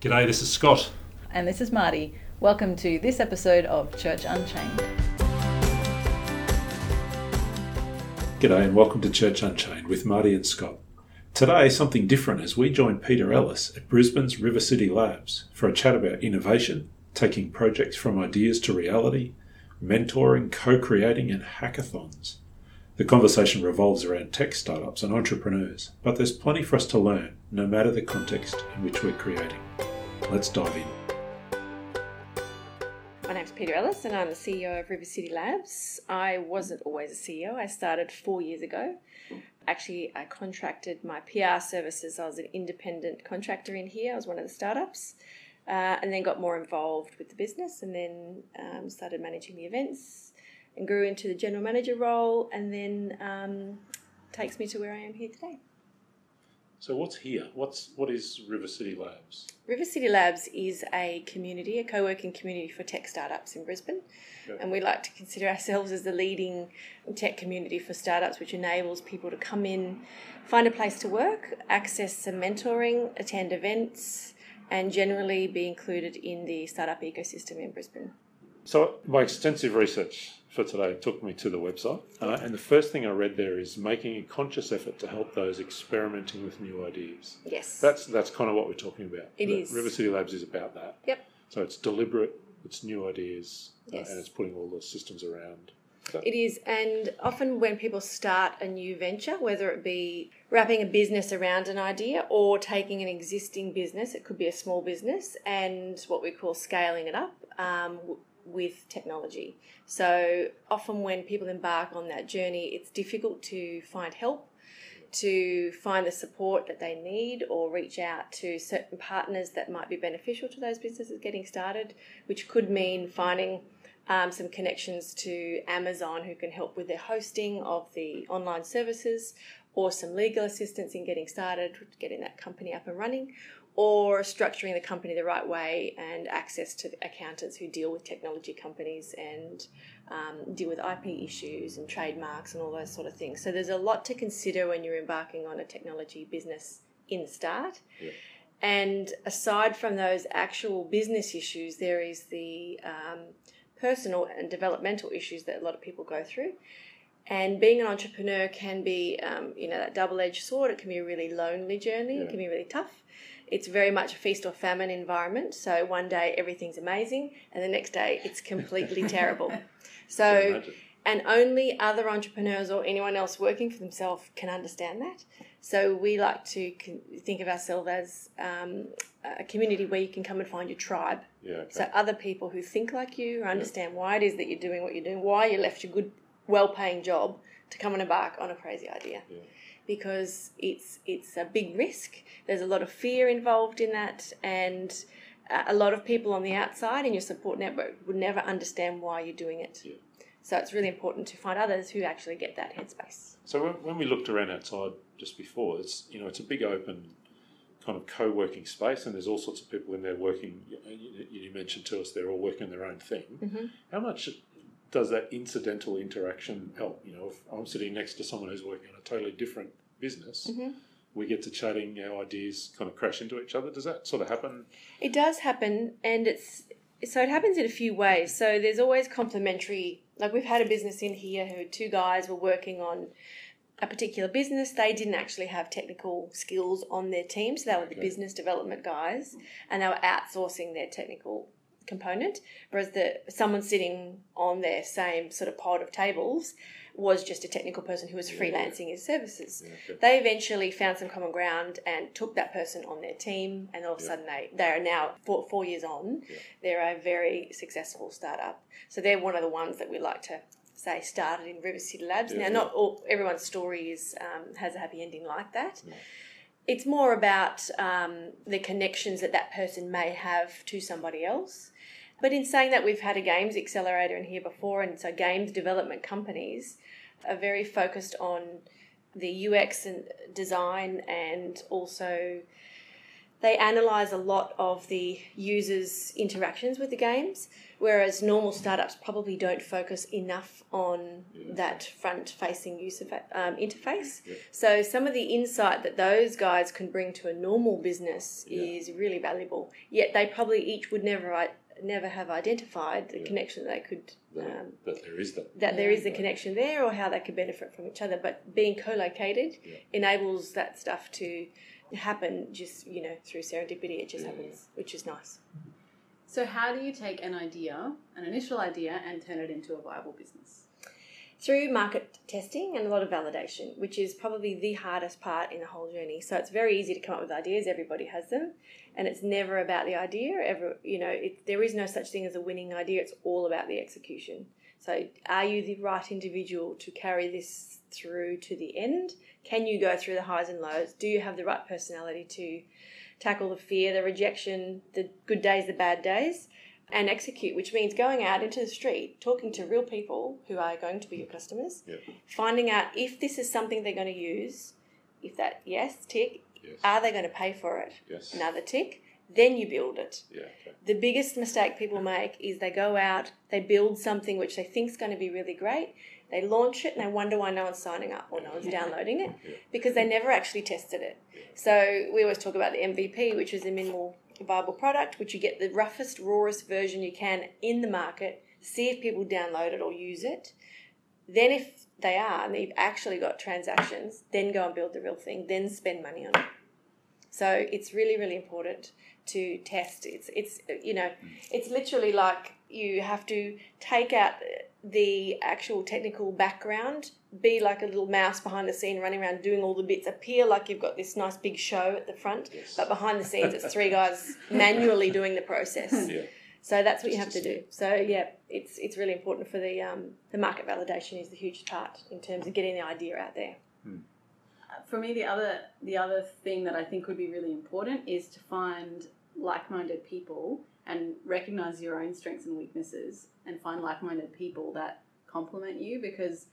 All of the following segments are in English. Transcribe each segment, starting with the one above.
G'day, this is Scott. And this is Marty. Welcome to this episode of Church Unchained. G'day, and welcome to Church Unchained with Marty and Scott. Today, something different as we join Peter Ellis at Brisbane's River City Labs for a chat about innovation, taking projects from ideas to reality, mentoring, co creating, and hackathons. The conversation revolves around tech startups and entrepreneurs, but there's plenty for us to learn, no matter the context in which we're creating. Let's dive in. My name's Peter Ellis, and I'm the CEO of River City Labs. I wasn't always a CEO, I started four years ago. Actually, I contracted my PR services. I was an independent contractor in here, I was one of the startups. Uh, and then got more involved with the business and then um, started managing the events and grew into the general manager role, and then um, takes me to where I am here today. So what's here? What's what is River City Labs? River City Labs is a community, a co-working community for tech startups in Brisbane, and we like to consider ourselves as the leading tech community for startups, which enables people to come in, find a place to work, access some mentoring, attend events, and generally be included in the startup ecosystem in Brisbane. So my extensive research for today took me to the website, uh, and the first thing I read there is making a conscious effort to help those experimenting with new ideas. Yes, that's that's kind of what we're talking about. It the, is. River City Labs is about that. Yep. So it's deliberate, it's new ideas, yes. uh, and it's putting all the systems around. It is, and often when people start a new venture, whether it be wrapping a business around an idea or taking an existing business, it could be a small business, and what we call scaling it up, um, with technology. So often when people embark on that journey, it's difficult to find help, to find the support that they need, or reach out to certain partners that might be beneficial to those businesses getting started, which could mean finding um, some connections to Amazon who can help with their hosting of the online services, or some legal assistance in getting started, getting that company up and running, or structuring the company the right way and access to accountants who deal with technology companies and um, deal with IP issues and trademarks and all those sort of things. So there's a lot to consider when you're embarking on a technology business in the start. Yeah. And aside from those actual business issues, there is the um, personal and developmental issues that a lot of people go through. And being an entrepreneur can be, um, you know, that double-edged sword. It can be a really lonely journey. Yeah. It can be really tough it's very much a feast or famine environment. So one day everything's amazing, and the next day it's completely terrible. So, and only other entrepreneurs or anyone else working for themselves can understand that. So we like to think of ourselves as um, a community where you can come and find your tribe. Yeah, okay. So other people who think like you, or understand yeah. why it is that you're doing what you're doing, why you left your good, well-paying job to come and embark on a crazy idea. Yeah because it's it's a big risk. There's a lot of fear involved in that, and a lot of people on the outside in your support network would never understand why you're doing it. Yeah. So it's really important to find others who actually get that headspace. So when, when we looked around outside just before, it's you know it's a big open kind of co-working space, and there's all sorts of people in there working. You, you mentioned to us they're all working their own thing. Mm-hmm. How much does that incidental interaction help? You know, if I'm sitting next to someone who's working on a totally different business, mm-hmm. we get to chatting, our ideas kind of crash into each other. Does that sort of happen? It does happen, and it's so it happens in a few ways. So there's always complementary. Like we've had a business in here who two guys were working on a particular business. They didn't actually have technical skills on their team, so they were the okay. business development guys, and they were outsourcing their technical component. Whereas the someone sitting on their same sort of pod of tables was just a technical person who was yeah, freelancing his services. Yeah, okay. They eventually found some common ground and took that person on their team, and all of a sudden they, they are now four, four years on, they're a very successful startup. So they're one of the ones that we like to say started in River City Labs. now, not all everyone's story is um, has a happy ending like that. It's more about um, the connections that that person may have to somebody else. But in saying that, we've had a games accelerator in here before, and so games development companies are very focused on the UX and design and also they analyze a lot of the users' interactions with the games, whereas normal startups probably don't focus enough on Yeah. that front-facing user fa- um, interface. Yeah. So some of the insight that those guys can bring to a normal business Yeah. is really valuable. Yet they probably each would never i- never have identified the Yeah. connection that they could But, um, but there is that. that there Yeah. is a connection there or how they could benefit from each other. But being co-located Yeah. enables that stuff to happen just you know through serendipity. It just Yeah. happens, which is nice. So, how do you take an idea, an initial idea, and turn it into a viable business? Through market testing and a lot of validation, which is probably the hardest part in the whole journey. So it's very easy to come up with ideas; everybody has them, and it's never about the idea. Ever, you know, it, there is no such thing as a winning idea. It's all about the execution. So, are you the right individual to carry this through to the end? Can you go through the highs and lows? Do you have the right personality to tackle the fear, the rejection, the good days, the bad days? And execute, which means going out into the street, talking to real people who are going to be your customers, Yep. finding out if this is something they're going to use, if that, yes, tick, Yes. are they going to pay for it? yes. Another tick, then you build it. Yeah. Okay. The biggest mistake people make is they go out, they build something which they think is going to be really great, they launch it and they wonder why no one's signing up or no one's downloading it because they never actually tested it. So we always talk about the MVP, which is a minimal viable product, which you get the roughest, rawest version you can in the market, see if people download it or use it. Then if they are and they've actually got transactions, then go and build the real thing, then spend money on it. So it's really, really important to test. It's it's you know, mm. it's literally like you have to take out the actual technical background, be like a little mouse behind the scene running around doing all the bits, appear like you've got this nice big show at the front, Yes. but behind the scenes it's three guys manually doing the process. Yeah. So that's what you have to to do. So yeah, it's it's really important for the um, the market validation is the huge part in terms of getting the idea out there. For me, the other the other thing that I think would be really important is to find like-minded people and recognize your own strengths and weaknesses, and find like-minded people that complement you. Because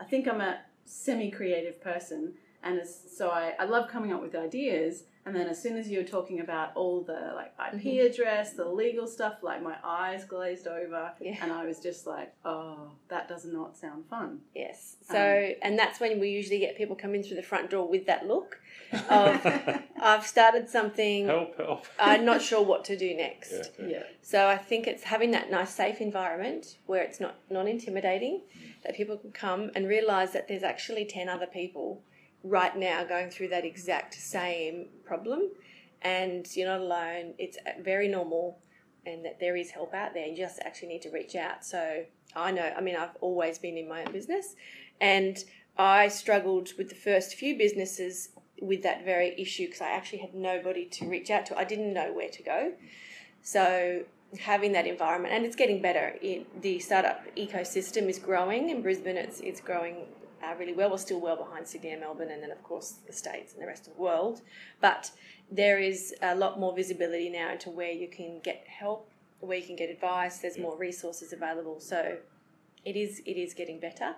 I think I'm a semi-creative person, and as, so I, I love coming up with ideas. And then as soon as you were talking about all the like IP mm-hmm. address, the legal stuff, like my eyes glazed over, Yeah. and I was just like, oh, that does not sound fun. Yes. Um, so and that's when we usually get people come in through the front door with that look of I've started something. Help! Help! I'm not sure what to do next. Yeah. okay. Yeah. So I think it's having that nice safe environment where it's not non intimidating, mm. that people can come and realise that there's actually ten other people right now going through that exact same problem and you're not alone. It's very normal and that there is help out there. You just actually need to reach out. So I know, I mean, I've always been in my own business and I struggled with the first few businesses with that very issue because I actually had nobody to reach out to. I didn't know where to go. So having that environment and it's getting better. It, the startup ecosystem is growing in Brisbane. It's it's growing uh, really well. We're still well behind Sydney and Melbourne, and then of course the states and the rest of the world. But there is a lot more visibility now into where you can get help, where you can get advice. There's more resources available. So it is it is getting better.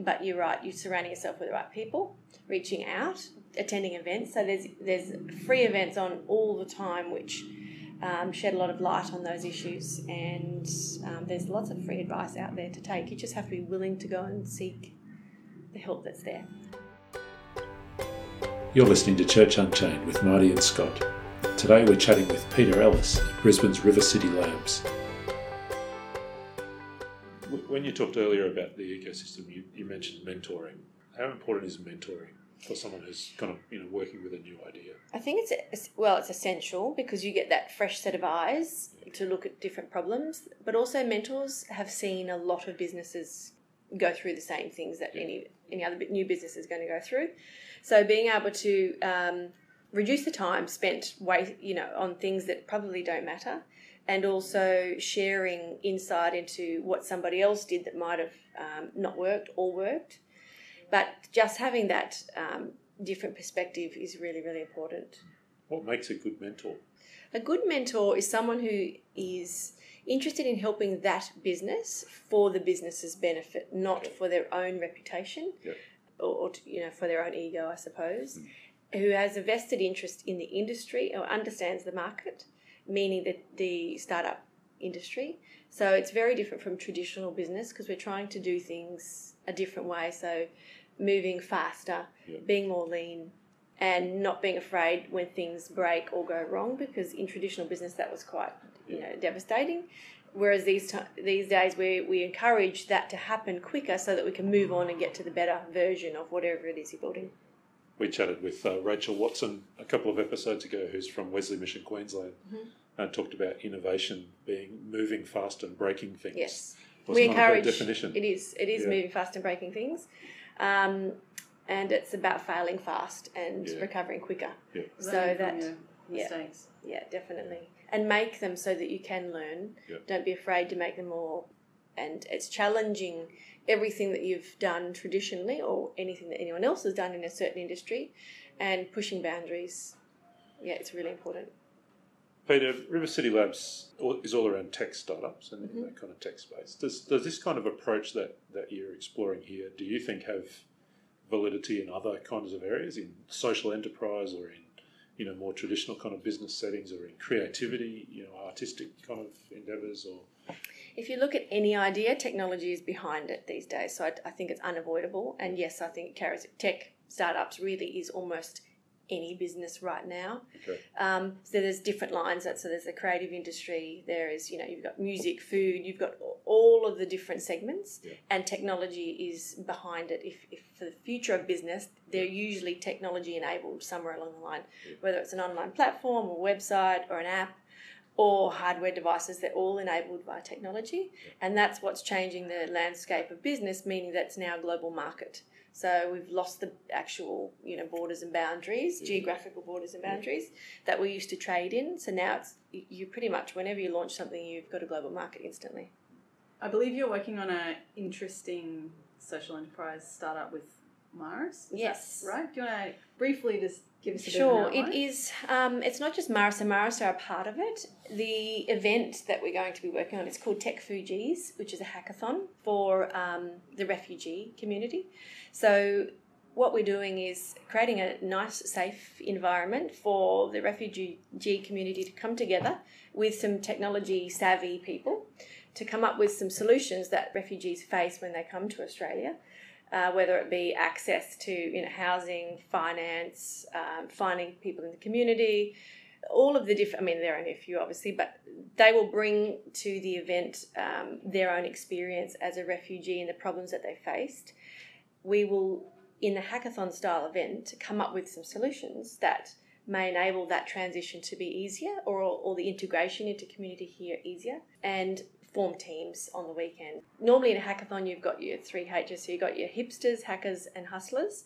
But you're right. You're surrounding yourself with the right people, reaching out, attending events. So there's there's free events on all the time, which um, shed a lot of light on those issues. And um, there's lots of free advice out there to take. You just have to be willing to go and seek the help that's there. You're listening to Church Unchained with Marty and Scott. Today we're chatting with Peter Ellis at Brisbane's River City Labs. When you talked earlier about the ecosystem, you, you mentioned mentoring. How important is mentoring for someone who's kind of you know working with a new idea? I think it's it's- well, it's essential because you get that fresh set of eyes to look at different problems. But also, mentors have seen a lot of businesses go through the same things that any any other new business is going to go through. So, being able to um, reduce the time spent wait, you know, on things that probably don't matter, and also sharing insight into what somebody else did that might have um, not worked or worked. But just having that um, different perspective is really, really important. What makes a good mentor? A good mentor is someone who is interested in helping that business for the business's benefit, not for their own reputation Yeah. or, or you know for their own ego, I suppose. Hmm. who has a vested interest in the industry or understands the market, meaning that the startup industry. So it's very different from traditional business because we're trying to do things a different way. So moving faster, Yeah. being more lean, and not being afraid when things break or go wrong because in traditional business that was quite you know devastating. Whereas these ti these days we we encourage that to happen quicker so that we can move on and get to the better version of whatever it is you're building. We chatted with uh, Rachel Watson a couple of episodes ago, who's from Wesley Mission, Queensland, Mm-hmm. and talked about innovation being moving fast and breaking things. Yes. What's we kind of encourage definition? it is it is Yeah. moving fast and breaking things um, and it's about failing fast and Yeah. recovering quicker Yeah. so that yeah. mistakes. yeah definitely and make them so that you can learn Yeah. don't be afraid to make them all and it's challenging everything that you've done traditionally or anything that anyone else has done in a certain industry and pushing boundaries yeah it's really important Peter, River City Labs is all around tech startups and Mm-hmm. that kind of tech space. Does, does this kind of approach that, that you're exploring here, do you think have validity in other kinds of areas, in social enterprise or in you know more traditional kind of business settings or in creativity, you know, artistic kind of endeavours or If you look at any idea, technology is behind it these days. So I, I think it's unavoidable. And yes, I think tech startups really is almost any business right now. okay. Um, so there's different lines. That so there's the creative industry. There is you know you've got music, food. You've got all of the different segments, Yeah. and technology is behind it. If, if for the future of business, they're usually technology enabled somewhere along the line, Yeah. whether it's an online platform or website or an app or hardware devices, they're all enabled by technology. And that's what's changing the landscape of business, meaning that's now a global market. So we've lost the actual, you know, borders and boundaries, mm-hmm. geographical borders and mm-hmm. boundaries that we used to trade in. So now it's you pretty much whenever you launch something, you've got a global market instantly. I believe you're working on an interesting social enterprise startup with Marist. Yes. right. Do you want to briefly just give us a Sure, bit of it is. Um, it's not just Marist and Marist are a part of it. The event that we're going to be working on is called Techfugees, which is a hackathon for um, the refugee community. So what we're doing is creating a nice, safe environment for the refugee community to come together with some technology savvy people to come up with some solutions that refugees face when they come to Australia uh, whether it be access to you know housing, finance, um, finding people in the community, all of the different. I mean, there are only a few, obviously, but they will bring to the event um, their own experience as a refugee and the problems that they faced. We will, in the hackathon style event, come up with some solutions that may enable that transition to be easier or, or the integration into community here easier and form teams on the weekend. Normally in a hackathon, you've got your three H's. So you've got your hipsters, hackers, and hustlers.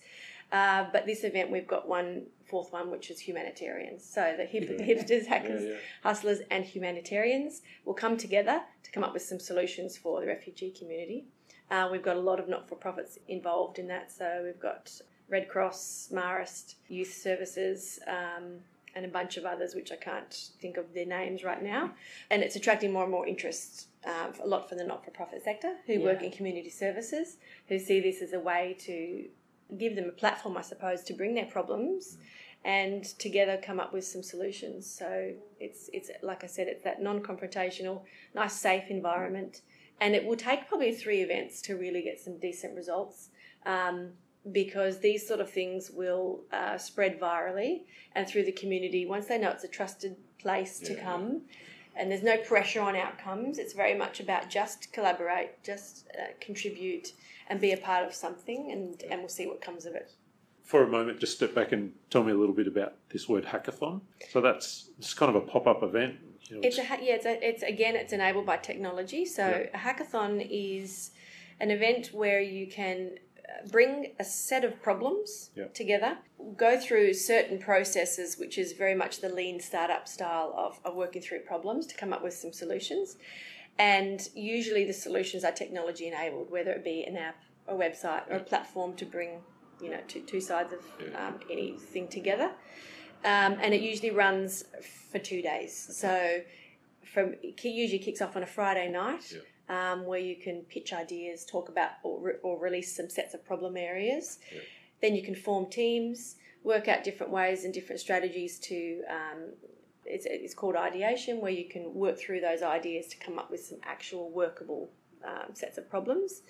Uh, but this event, we've got one fourth one, which is humanitarians. So the, hip, the hipsters, hackers, Yeah, yeah. hustlers, and humanitarians will come together to come up with some solutions for the refugee community. Uh, we've got a lot of not for profits involved in that. So we've got Red Cross, Marist, Youth Services, um, and a bunch of others, which I can't think of their names right now. And it's attracting more and more interest, um, a lot from the not for profit sector who work in community services, who see this as a way to give them a platform, I suppose, to bring their problems and together come up with some solutions. So it's it's like I said, it's that non-confrontational, nice, safe environment, and it will take probably three events to really get some decent results. Um, because these sort of things will uh, spread virally and through the community once they know it's a trusted place to Yeah. come and there's no pressure on outcomes it's very much about just collaborate just uh, contribute and be a part of something and, and we'll see what comes of it For a moment, just step back and tell me a little bit about this word hackathon. So that's it's kind of a pop up event. You know, It's a ha- yeah. It's, a, it's again. It's enabled by technology. So Yeah. a hackathon is an event where you can bring a set of problems Yeah. together, go through certain processes, which is very much the lean startup style of, of working through problems to come up with some solutions. And usually the solutions are technology enabled, whether it be an app, a website, or a platform to bring you know two, two sides of um, anything together. Um, and it usually runs for two days. So from usually kicks off on a Friday night, um, where you can pitch ideas, talk about or, re- or release some sets of problem areas. Yeah. Then you can form teams, work out different ways and different strategies to. Um, it's, it's called ideation, where you can work through those ideas to come up with some actual workable um, sets of problems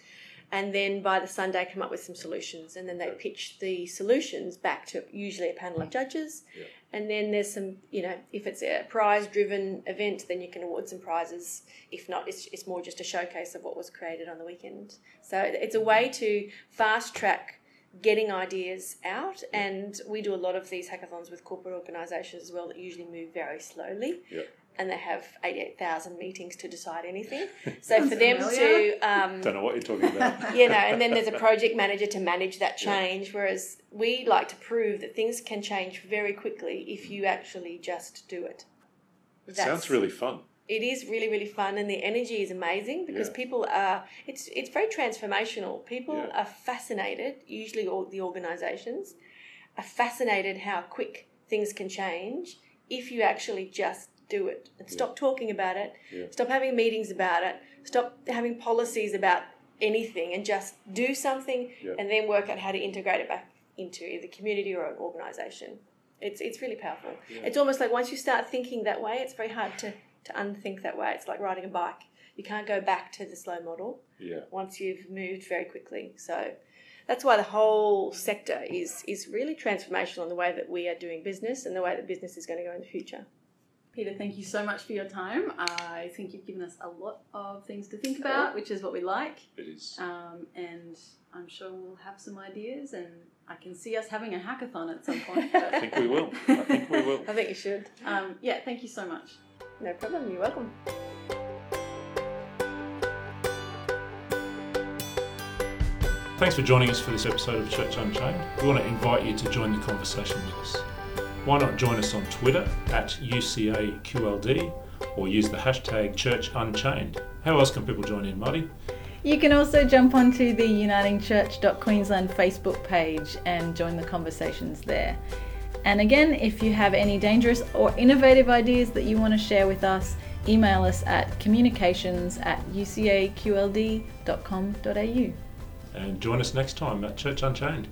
and then by the Sunday come up with some solutions, and then they pitch the solutions back to usually a panel of judges, Yeah. and then there's some, you know, if it's a prize-driven event, then you can award some prizes. If not, it's, it's more just a showcase of what was created on the weekend. So it's a mm-hmm. way to fast track getting ideas out, and we do a lot of these hackathons with corporate organisations as well that usually move very slowly. Yeah. And they have 88,000 meetings to decide anything. So for them familiar. to um, Don't know what you're talking about. you know, and then there's a project manager to manage that change. Whereas we like to prove that things can change very quickly if you actually just do it. It That's- sounds really fun. It is really really fun, and the energy is amazing because Yeah. people are. It's it's very transformational. People Yeah. are fascinated. Usually, all the organisations are fascinated how quick things can change if you actually just do it and stop talking about it. Yeah. Stop having meetings about it. Stop having policies about anything and just do something Yeah. and then work out how to integrate it back into either community or an organisation. It's, it's really powerful. It's almost like once you start thinking that way, it's very hard to, to unthink that way. It's like riding a bike. You can't go back to the slow model Yeah. once you've moved very quickly. So that's why the whole sector is, is really transformational in the way that we are doing business and the way that business is going to go in the future. Peter, thank you so much for your time. I think you've given us a lot of things to think about, which is what we like. It is. Um, and I'm sure we'll have some ideas, and I can see us having a hackathon at some point. I think we will. I think we will. I think you should. um, yeah, thank you so much. No problem. You're welcome. Thanks for joining us for this episode of Church Unchained. We want to invite you to join the conversation with us. Why not join us on Twitter at UCAQLD or use the hashtag Church Unchained? How else can people join in, Marty? You can also jump onto the unitingchurch.queensland Facebook page and join the conversations there. And again, if you have any dangerous or innovative ideas that you want to share with us, email us at communications at ucaqld.com.au. And join us next time at Church Unchained.